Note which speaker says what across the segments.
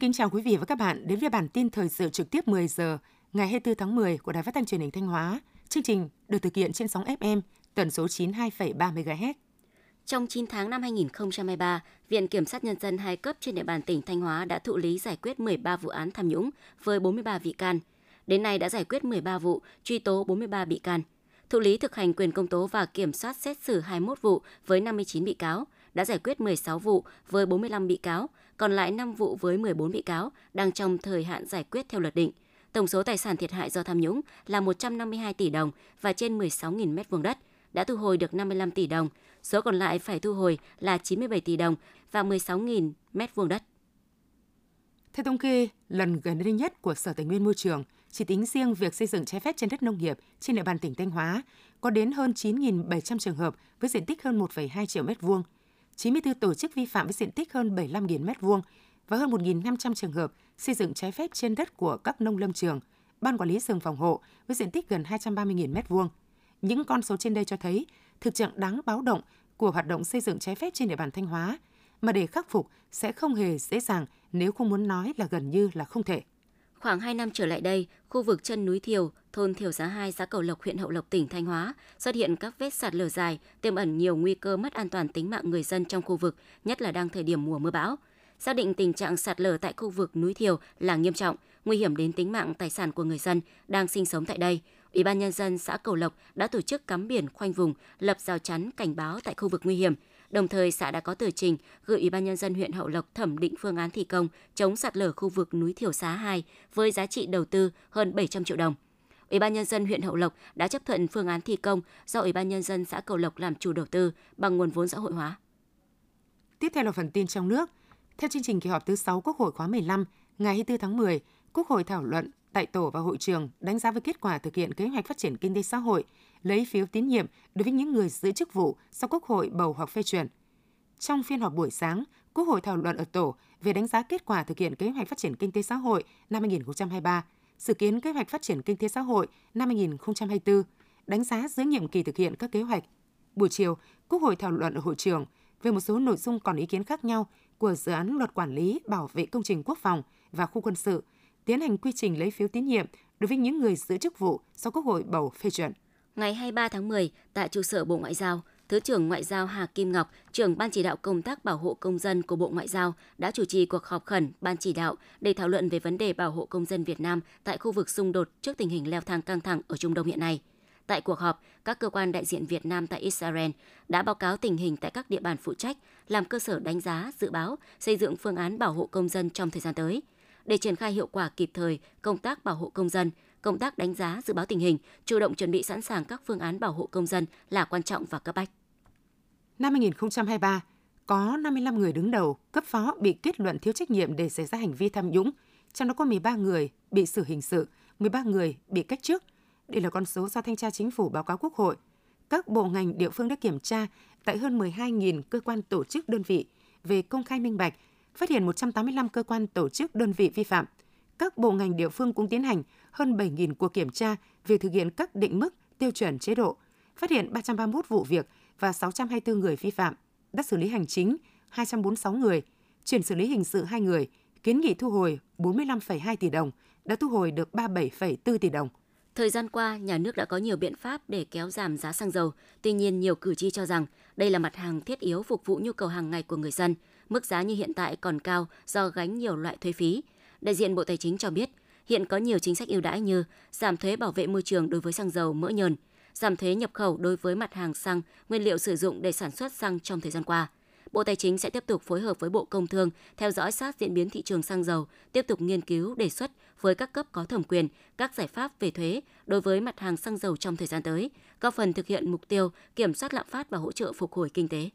Speaker 1: kính chào quý vị và các bạn đến với bản tin thời sự trực tiếp 10 giờ ngày 24 tháng 10 của Đài Phát thanh Truyền hình Thanh Hóa. Chương trình được thực hiện trên sóng FM tần số 92,3 MHz.
Speaker 2: Trong 9 tháng năm 2023, Viện Kiểm sát Nhân dân hai cấp trên địa bàn tỉnh Thanh Hóa đã thụ lý giải quyết 13 vụ án tham nhũng với 43 vị can. Đến nay đã giải quyết 13 vụ, truy tố 43 bị can. Thụ lý thực hành quyền công tố và kiểm soát xét xử 21 vụ với 59 bị cáo, đã giải quyết 16 vụ với 45 bị cáo, còn lại 5 vụ với 14 bị cáo đang trong thời hạn giải quyết theo luật định. Tổng số tài sản thiệt hại do tham nhũng là 152 tỷ đồng và trên 16.000 m2 đất, đã thu hồi được 55 tỷ đồng, số còn lại phải thu hồi là 97 tỷ đồng và 16.000 m2 đất.
Speaker 1: Theo thống kê, lần gần đây nhất của Sở Tài nguyên Môi trường, chỉ tính riêng việc xây dựng trái phép trên đất nông nghiệp trên địa bàn tỉnh Thanh Hóa có đến hơn 9.700 trường hợp với diện tích hơn 1,2 triệu mét vuông, 94 tổ chức vi phạm với diện tích hơn 75.000 m2 và hơn 1.500 trường hợp xây dựng trái phép trên đất của các nông lâm trường, ban quản lý rừng phòng hộ với diện tích gần 230.000 m2. Những con số trên đây cho thấy thực trạng đáng báo động của hoạt động xây dựng trái phép trên địa bàn Thanh Hóa, mà để khắc phục sẽ không hề dễ dàng nếu không muốn nói là gần như là không thể.
Speaker 2: Khoảng 2 năm trở lại đây, khu vực chân núi Thiều, thôn Thiều Giá 2, xã Cầu Lộc, huyện Hậu Lộc, tỉnh Thanh Hóa xuất hiện các vết sạt lở dài, tiềm ẩn nhiều nguy cơ mất an toàn tính mạng người dân trong khu vực, nhất là đang thời điểm mùa mưa bão. Xác định tình trạng sạt lở tại khu vực núi Thiều là nghiêm trọng, nguy hiểm đến tính mạng tài sản của người dân đang sinh sống tại đây. Ủy ban nhân dân xã Cầu Lộc đã tổ chức cắm biển khoanh vùng, lập rào chắn cảnh báo tại khu vực nguy hiểm, Đồng thời, xã đã có tờ trình gửi Ủy ban nhân dân huyện Hậu Lộc thẩm định phương án thi công chống sạt lở khu vực núi Thiểu Xá 2 với giá trị đầu tư hơn 700 triệu đồng. Ủy ban nhân dân huyện Hậu Lộc đã chấp thuận phương án thi công do Ủy ban nhân dân xã Cầu Lộc làm chủ đầu tư bằng nguồn vốn xã hội hóa.
Speaker 1: Tiếp theo là phần tin trong nước. Theo chương trình kỳ họp thứ 6 Quốc hội khóa 15, ngày 24 tháng 10, Quốc hội thảo luận tại tổ và hội trường đánh giá về kết quả thực hiện kế hoạch phát triển kinh tế xã hội, lấy phiếu tín nhiệm đối với những người giữ chức vụ do Quốc hội bầu hoặc phê chuẩn. Trong phiên họp buổi sáng, Quốc hội thảo luận ở tổ về đánh giá kết quả thực hiện kế hoạch phát triển kinh tế xã hội năm 2023, dự kiến kế hoạch phát triển kinh tế xã hội năm 2024, đánh giá giữa nhiệm kỳ thực hiện các kế hoạch. Buổi chiều, Quốc hội thảo luận ở hội trường về một số nội dung còn ý kiến khác nhau của dự án luật quản lý bảo vệ công trình quốc phòng và khu quân sự, tiến hành quy trình lấy phiếu tín nhiệm đối với những người giữ chức vụ do Quốc hội bầu phê chuẩn.
Speaker 2: Ngày 23 tháng 10, tại trụ sở Bộ Ngoại giao, Thứ trưởng Ngoại giao Hà Kim Ngọc, trưởng Ban chỉ đạo công tác bảo hộ công dân của Bộ Ngoại giao đã chủ trì cuộc họp khẩn Ban chỉ đạo để thảo luận về vấn đề bảo hộ công dân Việt Nam tại khu vực xung đột trước tình hình leo thang căng thẳng ở Trung Đông hiện nay. Tại cuộc họp, các cơ quan đại diện Việt Nam tại Israel đã báo cáo tình hình tại các địa bàn phụ trách, làm cơ sở đánh giá, dự báo, xây dựng phương án bảo hộ công dân trong thời gian tới. Để triển khai hiệu quả kịp thời công tác bảo hộ công dân, công tác đánh giá dự báo tình hình, chủ động chuẩn bị sẵn sàng các phương án bảo hộ công dân là quan trọng và cấp bách.
Speaker 1: Năm 2023, có 55 người đứng đầu, cấp phó bị kết luận thiếu trách nhiệm để xảy ra hành vi tham nhũng, trong đó có 13 người bị xử hình sự, 13 người bị cách chức. Đây là con số do Thanh tra Chính phủ báo cáo Quốc hội. Các bộ ngành địa phương đã kiểm tra tại hơn 12.000 cơ quan tổ chức đơn vị về công khai minh bạch, phát hiện 185 cơ quan tổ chức đơn vị vi phạm. Các bộ ngành địa phương cũng tiến hành hơn 7.000 cuộc kiểm tra về thực hiện các định mức, tiêu chuẩn chế độ, phát hiện 331 vụ việc và 624 người vi phạm, đã xử lý hành chính 246 người, chuyển xử lý hình sự 2 người, kiến nghị thu hồi 45,2 tỷ đồng, đã thu hồi được 37,4 tỷ đồng.
Speaker 2: Thời gian qua, nhà nước đã có nhiều biện pháp để kéo giảm giá xăng dầu. Tuy nhiên, nhiều cử tri cho rằng đây là mặt hàng thiết yếu phục vụ nhu cầu hàng ngày của người dân. Mức giá như hiện tại còn cao do gánh nhiều loại thuế phí. Đại diện Bộ Tài chính cho biết, hiện có nhiều chính sách ưu đãi như giảm thuế bảo vệ môi trường đối với xăng dầu mỡ nhờn, giảm thuế nhập khẩu đối với mặt hàng xăng, nguyên liệu sử dụng để sản xuất xăng trong thời gian qua. Bộ Tài chính sẽ tiếp tục phối hợp với Bộ Công Thương theo dõi sát diễn biến thị trường xăng dầu, tiếp tục nghiên cứu đề xuất với các cấp có thẩm quyền các giải pháp về thuế đối với mặt hàng xăng dầu trong thời gian tới, góp phần thực hiện mục tiêu kiểm soát lạm phát và hỗ trợ phục hồi kinh tế.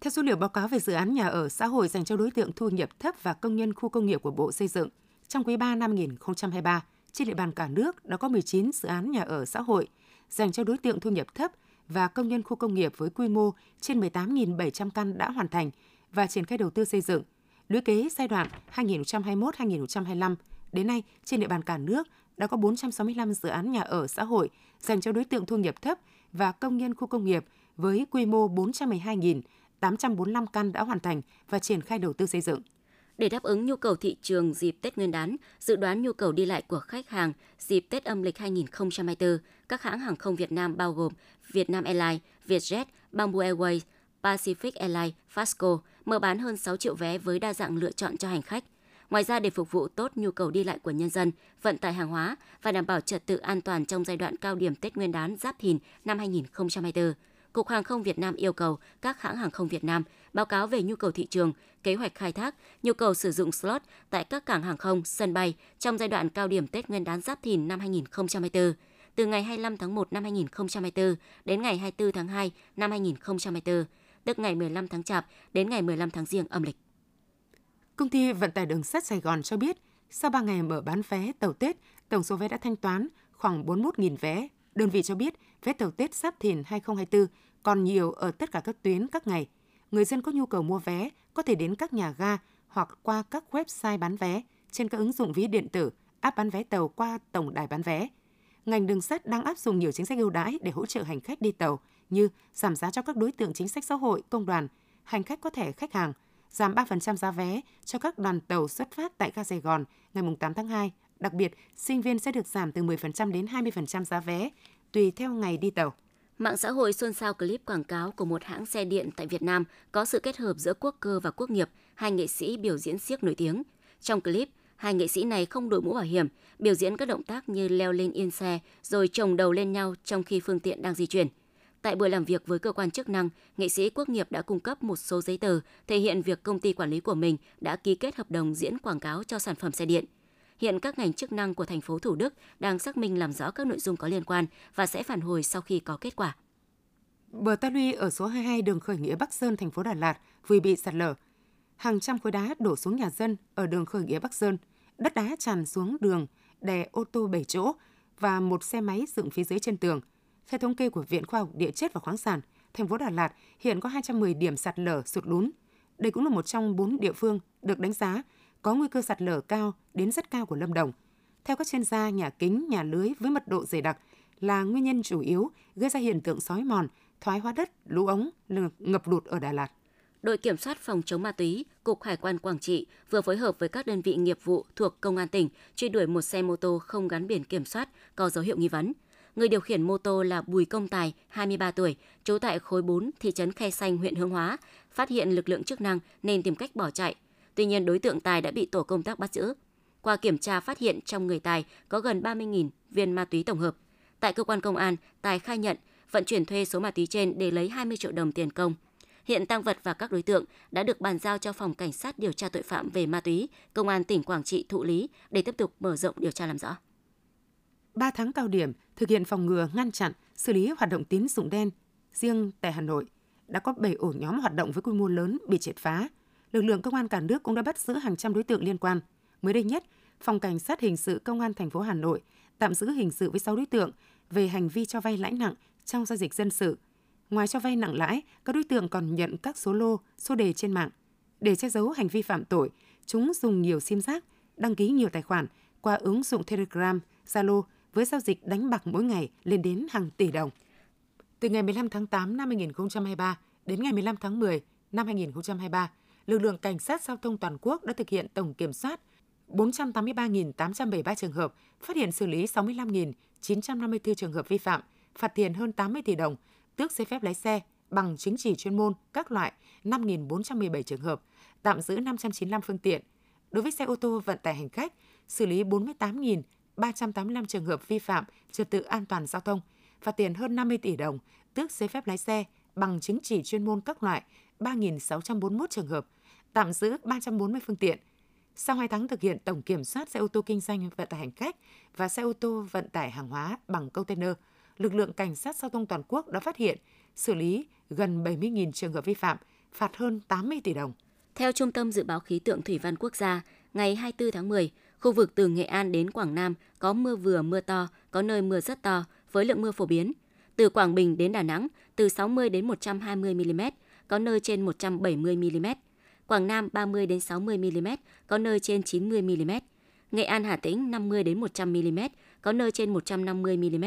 Speaker 1: Theo số liệu báo cáo về dự án nhà ở xã hội dành cho đối tượng thu nhập thấp và công nhân khu công nghiệp của Bộ Xây dựng, trong quý 3 năm 2023, trên địa bàn cả nước đã có 19 dự án nhà ở xã hội dành cho đối tượng thu nhập thấp và công nhân khu công nghiệp với quy mô trên 18.700 căn đã hoàn thành và triển khai đầu tư xây dựng. Lũy kế giai đoạn 2021-2025, đến nay trên địa bàn cả nước đã có 465 dự án nhà ở xã hội dành cho đối tượng thu nhập thấp và công nhân khu công nghiệp với quy mô 412.845 căn đã hoàn thành và triển khai đầu tư xây dựng.
Speaker 2: Để đáp ứng nhu cầu thị trường dịp Tết Nguyên đán, dự đoán nhu cầu đi lại của khách hàng dịp Tết âm lịch 2024, các hãng hàng không Việt Nam bao gồm Vietnam Airlines, Vietjet, Bamboo Airways, Pacific Airlines, Fasco mở bán hơn 6 triệu vé với đa dạng lựa chọn cho hành khách. Ngoài ra để phục vụ tốt nhu cầu đi lại của nhân dân, vận tải hàng hóa và đảm bảo trật tự an toàn trong giai đoạn cao điểm Tết Nguyên đán Giáp Thìn năm 2024, Cục Hàng không Việt Nam yêu cầu các hãng hàng không Việt Nam báo cáo về nhu cầu thị trường, kế hoạch khai thác, nhu cầu sử dụng slot tại các cảng hàng không, sân bay trong giai đoạn cao điểm Tết Nguyên đán Giáp Thìn năm 2024 từ ngày 25 tháng 1 năm 2024 đến ngày 24 tháng 2 năm 2024, tức ngày 15 tháng Chạp đến ngày 15 tháng Giêng âm lịch.
Speaker 1: Công ty Vận tải Đường sắt Sài Gòn cho biết, sau 3 ngày mở bán vé tàu Tết, tổng số vé đã thanh toán khoảng 41.000 vé. Đơn vị cho biết, vé tàu Tết Giáp Thìn 2024 còn nhiều ở tất cả các tuyến các ngày. Người dân có nhu cầu mua vé có thể đến các nhà ga hoặc qua các website bán vé trên các ứng dụng ví điện tử, app bán vé tàu qua tổng đài bán vé. Ngành đường sắt đang áp dụng nhiều chính sách ưu đãi để hỗ trợ hành khách đi tàu như giảm giá cho các đối tượng chính sách xã hội, công đoàn, hành khách có thẻ khách hàng, giảm 3% giá vé cho các đoàn tàu xuất phát tại ga Sài Gòn ngày 8 tháng 2. Đặc biệt, sinh viên sẽ được giảm từ 10% đến 20% giá vé, tùy theo ngày đi tàu.
Speaker 2: Mạng xã hội xôn xao clip quảng cáo của một hãng xe điện tại Việt Nam có sự kết hợp giữa quốc cơ và quốc nghiệp, hai nghệ sĩ biểu diễn siếc nổi tiếng. Trong clip, hai nghệ sĩ này không đội mũ bảo hiểm, biểu diễn các động tác như leo lên yên xe rồi chồng đầu lên nhau trong khi phương tiện đang di chuyển. Tại buổi làm việc với cơ quan chức năng, nghệ sĩ quốc nghiệp đã cung cấp một số giấy tờ thể hiện việc công ty quản lý của mình đã ký kết hợp đồng diễn quảng cáo cho sản phẩm xe điện. Hiện các ngành chức năng của thành phố Thủ Đức đang xác minh làm rõ các nội dung có liên quan và sẽ phản hồi sau khi có kết quả.
Speaker 1: Bờ ta luy ở số 22 đường khởi nghĩa Bắc Sơn, thành phố Đà Lạt vừa bị sạt lở. Hàng trăm khối đá đổ xuống nhà dân ở đường khởi nghĩa Bắc Sơn. Đất đá tràn xuống đường, đè ô tô 7 chỗ và một xe máy dựng phía dưới trên tường. Theo thống kê của Viện Khoa học Địa chất và Khoáng sản, thành phố Đà Lạt hiện có 210 điểm sạt lở sụt lún. Đây cũng là một trong bốn địa phương được đánh giá có nguy cơ sạt lở cao đến rất cao của Lâm Đồng. Theo các chuyên gia, nhà kính, nhà lưới với mật độ dày đặc là nguyên nhân chủ yếu gây ra hiện tượng sói mòn, thoái hóa đất, lũ ống, ngập lụt ở Đà Lạt.
Speaker 2: Đội Kiểm soát Phòng chống ma túy, Cục Hải quan Quảng Trị vừa phối hợp với các đơn vị nghiệp vụ thuộc Công an tỉnh truy đuổi một xe mô tô không gắn biển kiểm soát có dấu hiệu nghi vấn. Người điều khiển mô tô là Bùi Công Tài, 23 tuổi, trú tại khối 4, thị trấn Khe Xanh, huyện Hương Hóa, phát hiện lực lượng chức năng nên tìm cách bỏ chạy. Tuy nhiên, đối tượng Tài đã bị tổ công tác bắt giữ. Qua kiểm tra phát hiện trong người Tài có gần 30.000 viên ma túy tổng hợp. Tại cơ quan công an, Tài khai nhận vận chuyển thuê số ma túy trên để lấy 20 triệu đồng tiền công. Hiện tăng vật và các đối tượng đã được bàn giao cho Phòng Cảnh sát điều tra tội phạm về ma túy, Công an tỉnh Quảng Trị thụ lý để tiếp tục mở rộng điều tra làm rõ.
Speaker 1: 3 tháng cao điểm thực hiện phòng ngừa, ngăn chặn, xử lý hoạt động tín dụng đen. Riêng tại Hà Nội, đã có 7 ổ nhóm hoạt động với quy mô lớn bị triệt phá. Lực lượng công an cả nước cũng đã bắt giữ hàng trăm đối tượng liên quan. Mới đây nhất, Phòng Cảnh sát Hình sự Công an thành phố Hà Nội tạm giữ hình sự với 6 đối tượng về hành vi cho vay lãi nặng trong giao dịch dân sự. Ngoài cho vay nặng lãi, các đối tượng còn nhận các số lô, số đề trên mạng. Để che giấu hành vi phạm tội, chúng dùng nhiều sim giác, đăng ký nhiều tài khoản qua ứng dụng Telegram, Zalo với giao dịch đánh bạc mỗi ngày lên đến hàng tỷ đồng. Từ ngày 15 tháng 8 năm 2023 đến ngày 15 tháng 10 năm 2023, lực lượng cảnh sát giao thông toàn quốc đã thực hiện tổng kiểm soát 483.873 trường hợp, phát hiện xử lý 65.954 trường hợp vi phạm, phạt tiền hơn 80 tỷ đồng, tước giấy phép lái xe, bằng chứng chỉ chuyên môn các loại 5.417 trường hợp, tạm giữ 595 phương tiện. Đối với xe ô tô vận tải hành khách, xử lý 48.385 trường hợp vi phạm trật tự an toàn giao thông, phạt tiền hơn 50 tỷ đồng, tước giấy phép lái xe, bằng chứng chỉ chuyên môn các loại 3.641 trường hợp, tạm giữ 340 phương tiện. Sau 2 tháng thực hiện tổng kiểm soát xe ô tô kinh doanh vận tải hành khách và xe ô tô vận tải hàng hóa bằng container, lực lượng cảnh sát giao thông toàn quốc đã phát hiện, xử lý gần 70.000 trường hợp vi phạm, phạt hơn 80 tỷ đồng.
Speaker 2: Theo Trung tâm Dự báo Khí tượng Thủy văn Quốc gia, ngày 24 tháng 10, khu vực từ Nghệ An đến Quảng Nam có mưa vừa mưa to, có nơi mưa rất to với lượng mưa phổ biến. Từ Quảng Bình đến Đà Nẵng từ 60 đến 120 mm, có nơi trên 170 mm. Quảng Nam 30 đến 60 mm, có nơi trên 90 mm. Nghệ An Hà Tĩnh 50 đến 100 mm, có nơi trên 150 mm.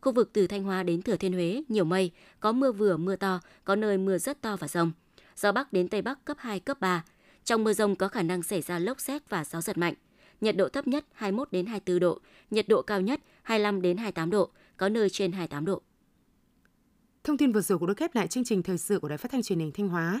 Speaker 2: Khu vực từ Thanh Hóa đến Thừa Thiên Huế nhiều mây, có mưa vừa mưa to, có nơi mưa rất to và rông. Gió Bắc đến Tây Bắc cấp 2, cấp 3. Trong mưa rông có khả năng xảy ra lốc xét và gió giật mạnh. Nhiệt độ thấp nhất 21 đến 24 độ, nhiệt độ cao nhất 25 đến 28 độ, có nơi trên 28 độ.
Speaker 1: Thông tin vừa rồi cũng đã khép lại chương trình thời sự của Đài Phát thanh Truyền hình Thanh Hóa.